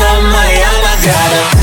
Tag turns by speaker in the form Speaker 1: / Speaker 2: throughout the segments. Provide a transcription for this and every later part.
Speaker 1: mama, y'all, I gotta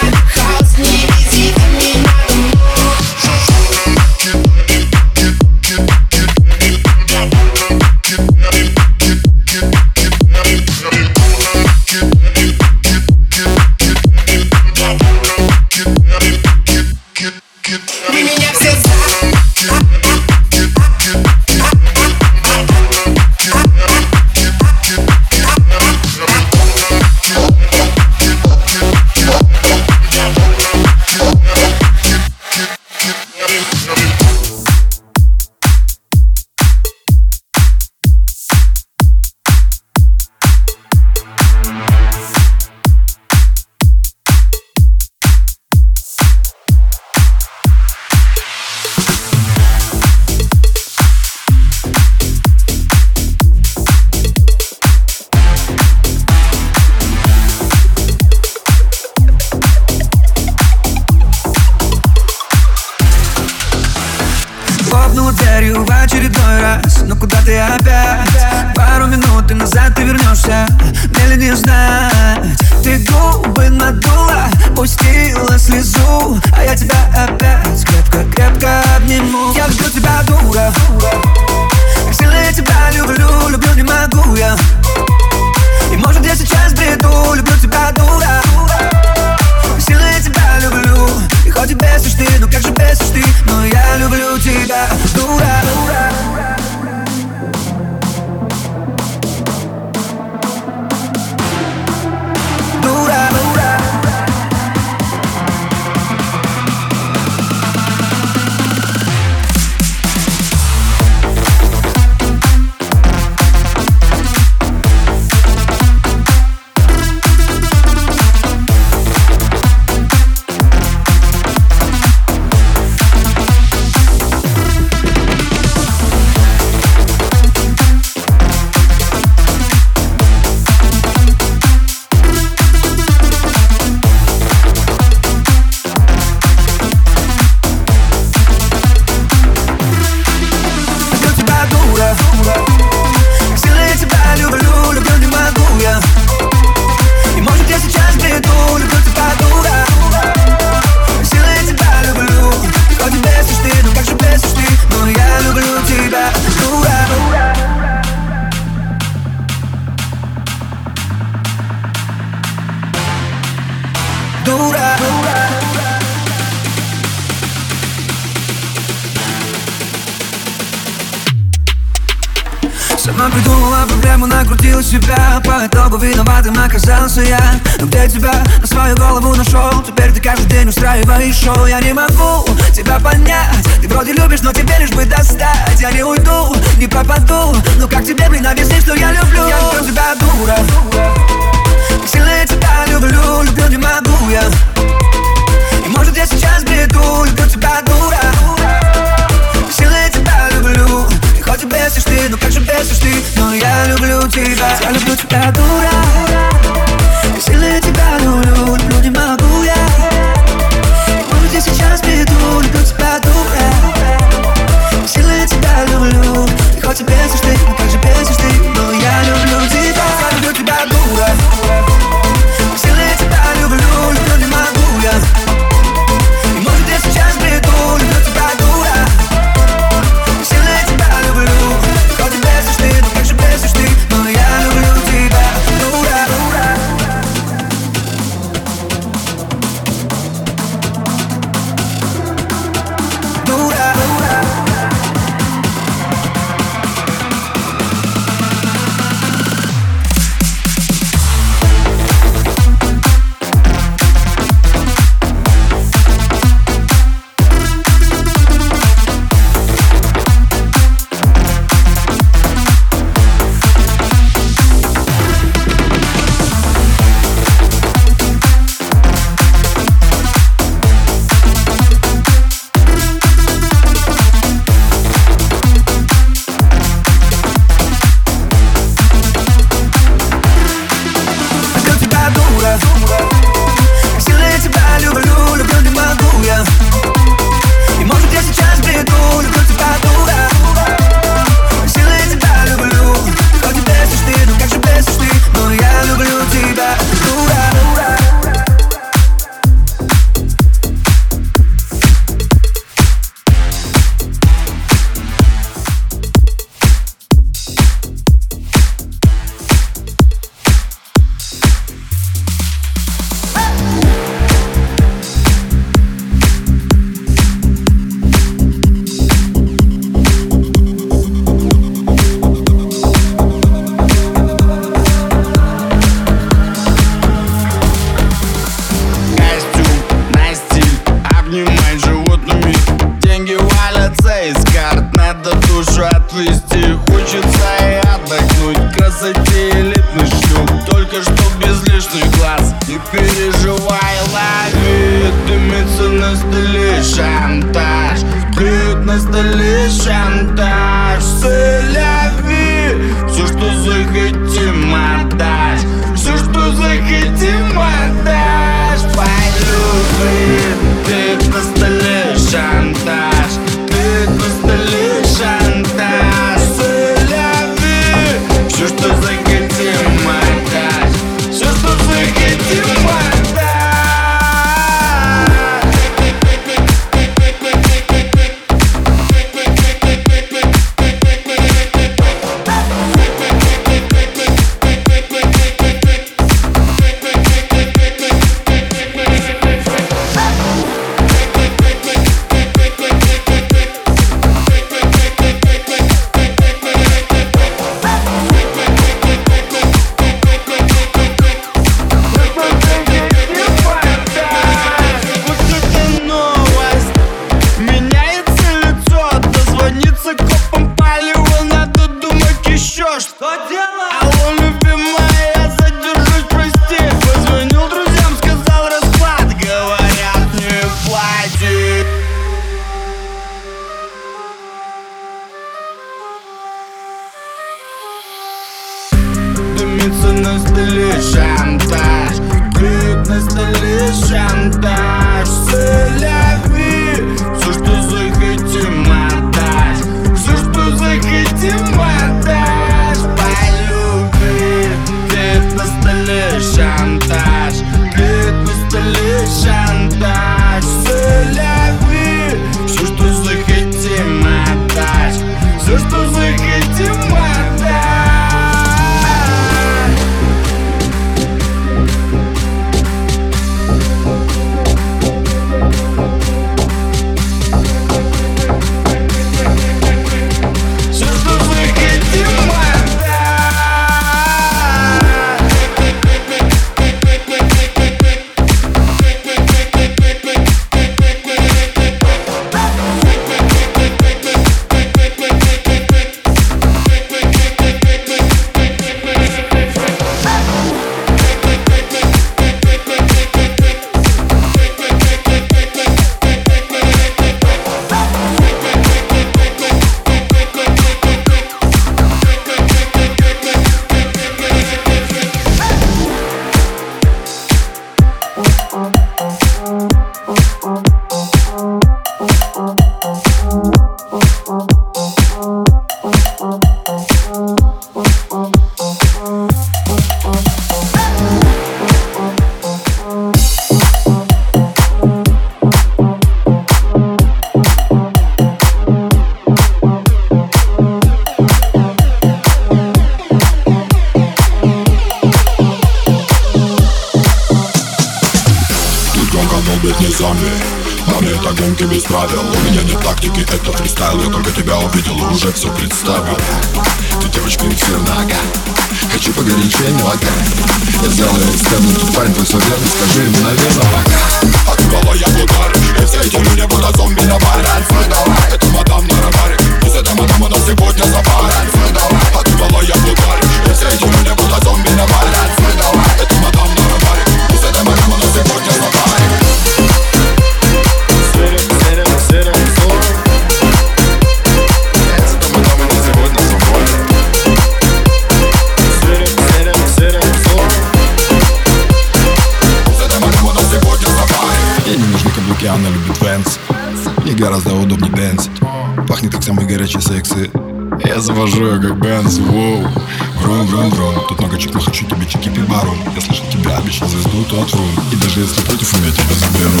Speaker 1: барон Я
Speaker 2: слышал тебя, обещал звезду, то отру И даже если против меня тебя заберу.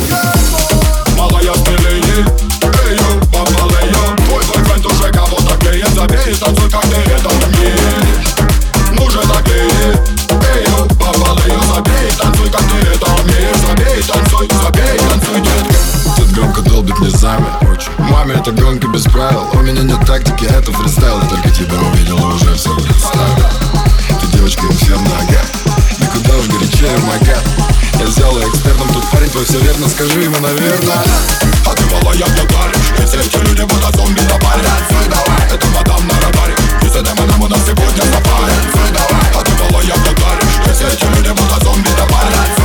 Speaker 3: Малая ты лени, клею, помалею Твой бойфренд уже кого-то клеит Забей, танцуй, как ты это умеешь. Нужен же наклеи, клею, помалею Забей, танцуй, как ты это умеешь. Забей, танцуй, забей, танцуй, детка.
Speaker 2: Дед громко долбит низами Маме это гонка без правил. У меня нет тактики, это фристайл. Я только тебя увидел уже все время то все верно, скажи ему, наверное
Speaker 3: А ты малая в ударе И все эти люди будут зомби на баре Танцуй давай. Это мадам на радаре. И с этой мадам у нас сегодня сапари
Speaker 2: Танцуй давай.
Speaker 3: А ты малая в ударе И все эти люди будут зомби на баре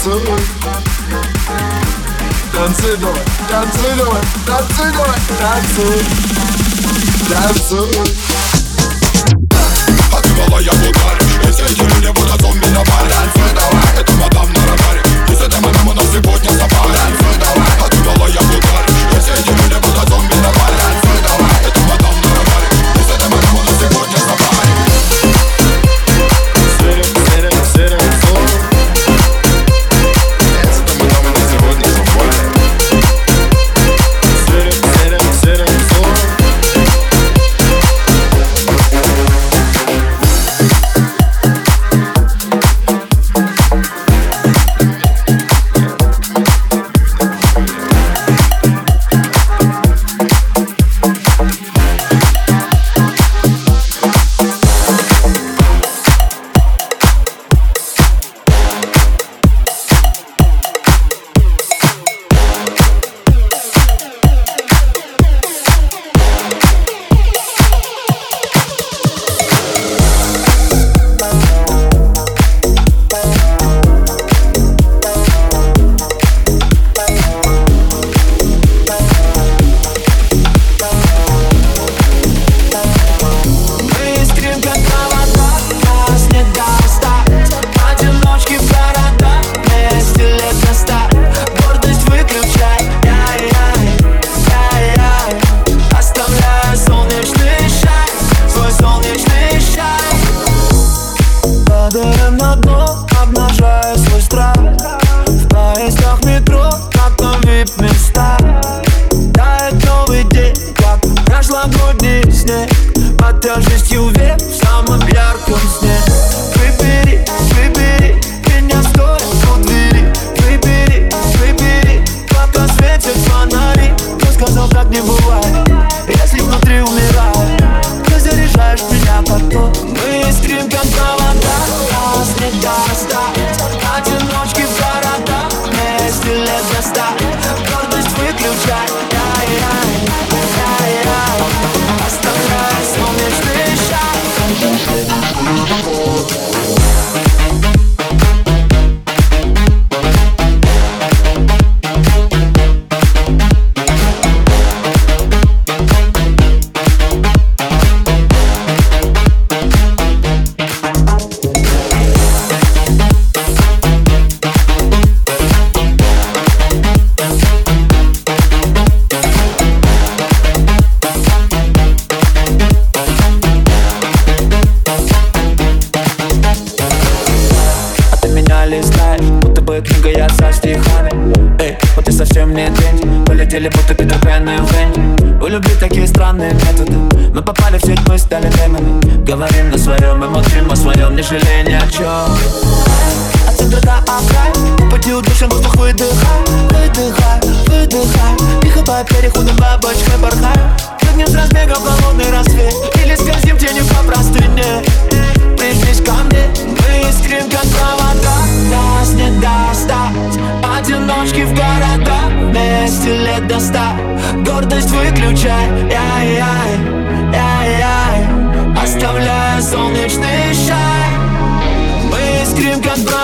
Speaker 4: soul. Dance it away, dance it away, dance it away, dance it, dance it. Оставляя солнечный шар. Мы искрим, как провода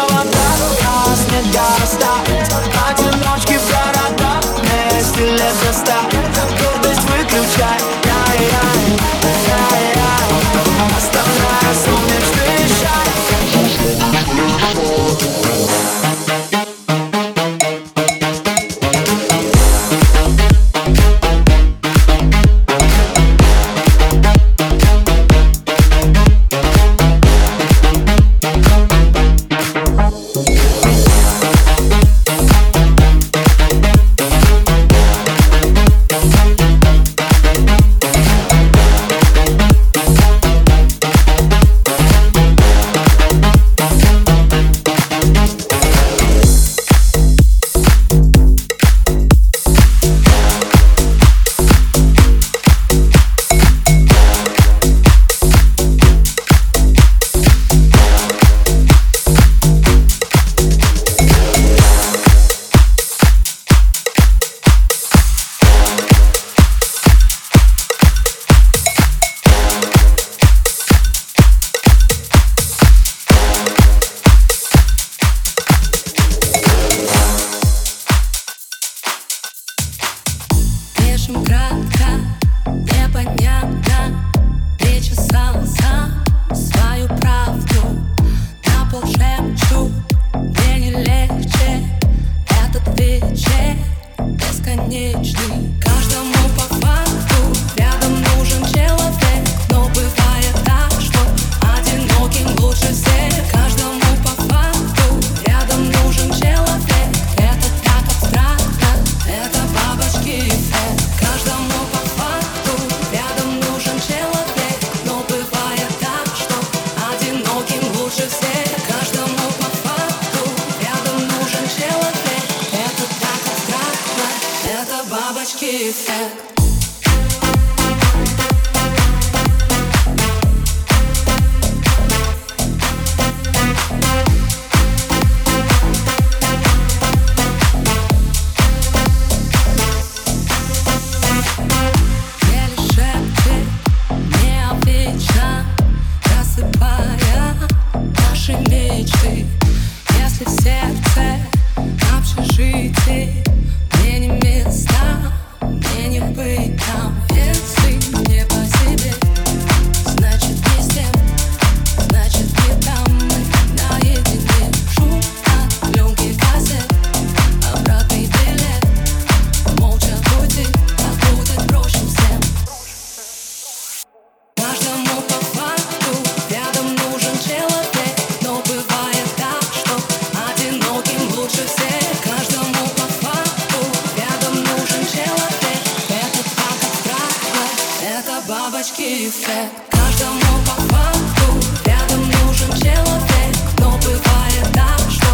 Speaker 5: Это бабочки эффект Каждому по факту. Рядом нужен человек. Но бывает так, что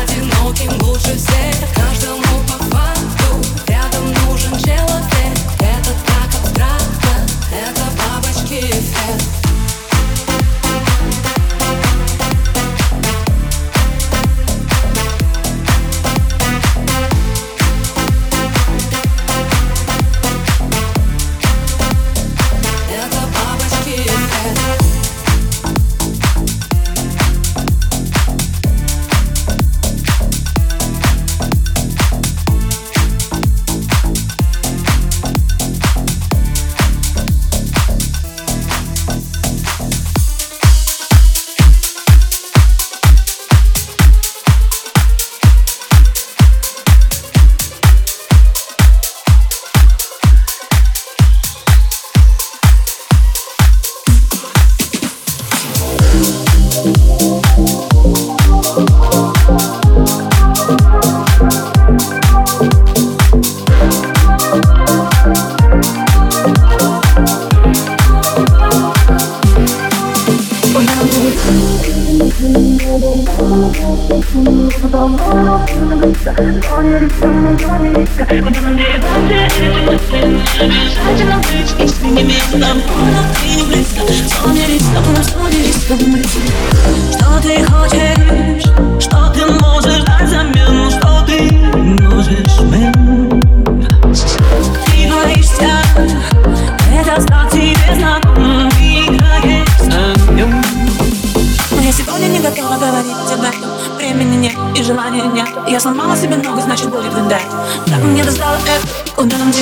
Speaker 5: Одиноким лучше всех. Каждому по факту. Рядом нужен человек. Это так абстрактно. Это бабочки эффект не достала это, куда
Speaker 6: мне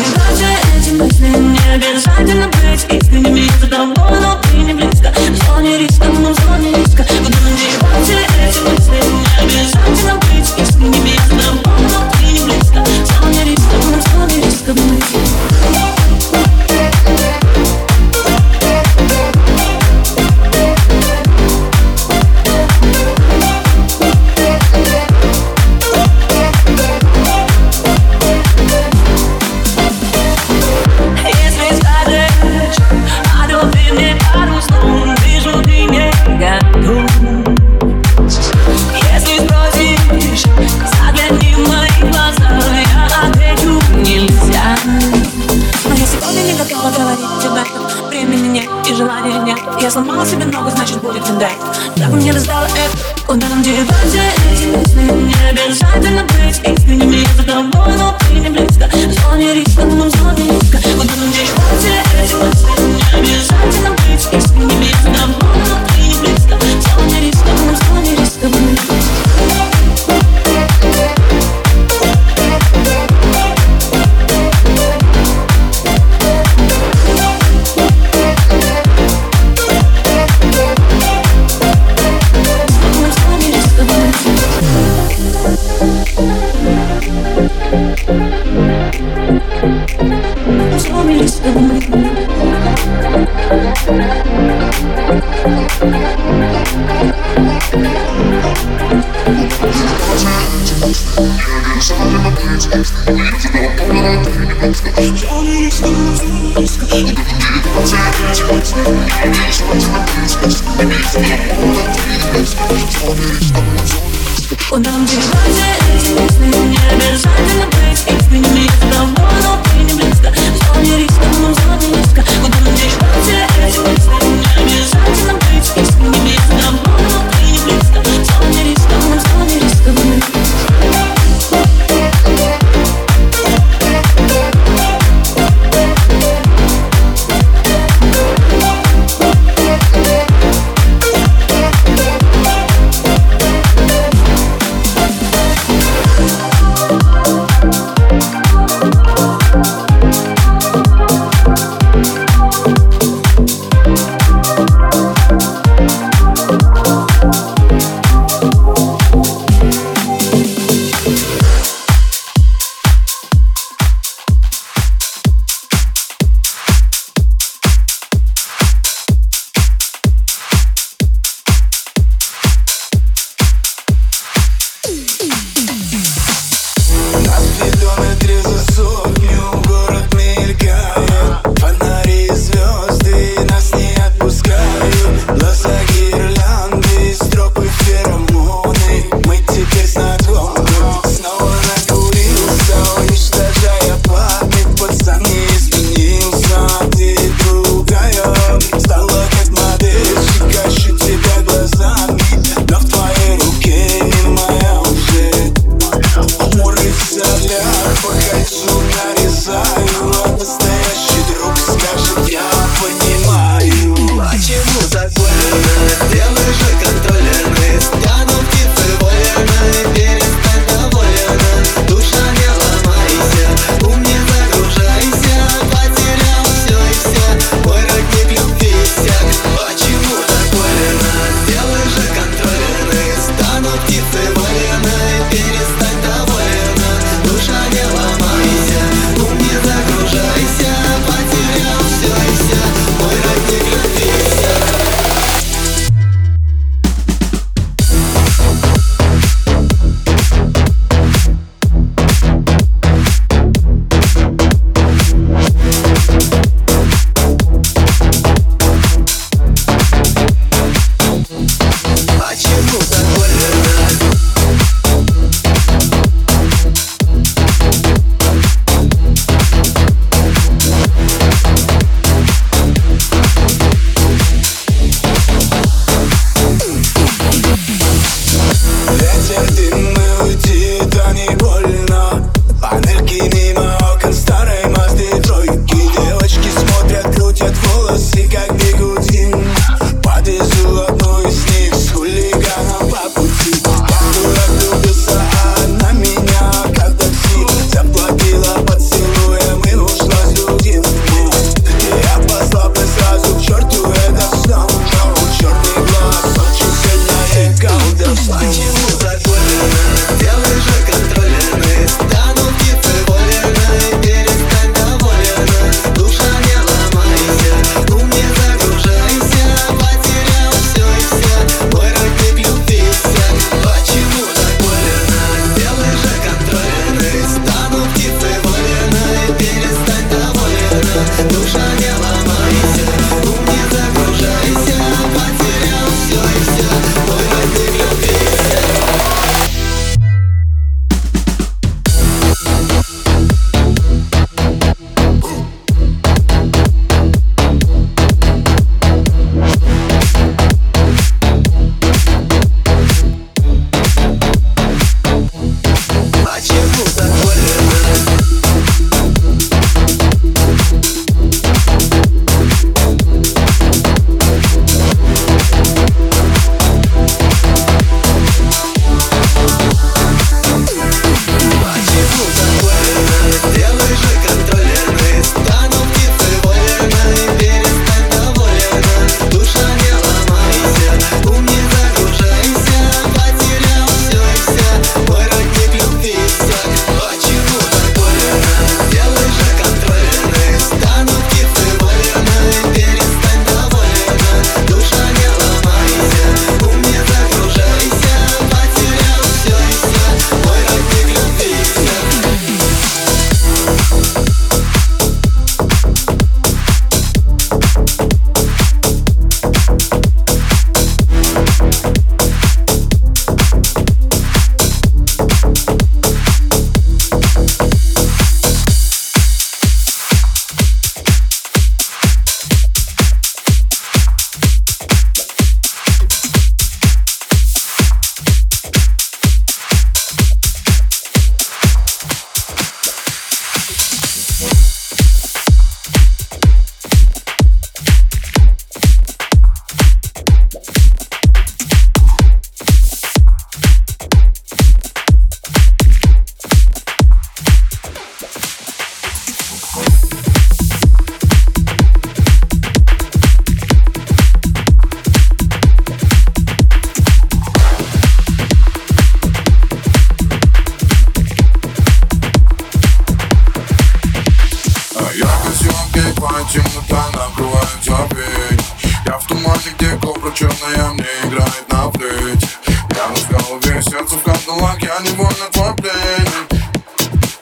Speaker 6: темнота накрывает забыть Я в тумане, где кобра черная мне играет на плеть Я
Speaker 7: в голове, сердце в кандалах, я невольно твой плеть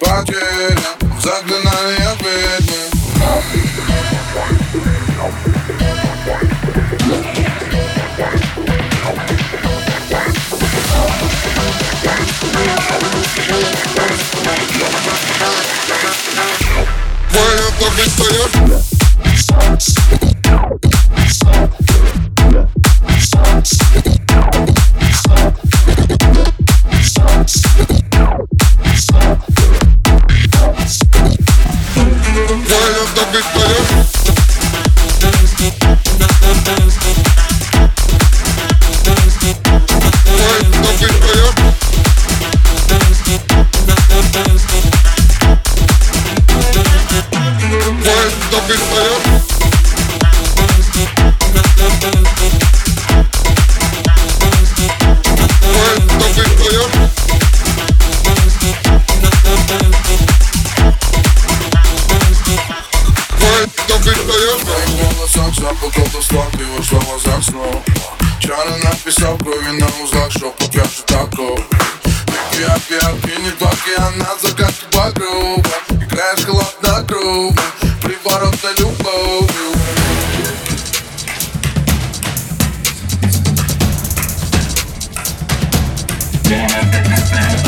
Speaker 7: Потеря, загляни yeah it.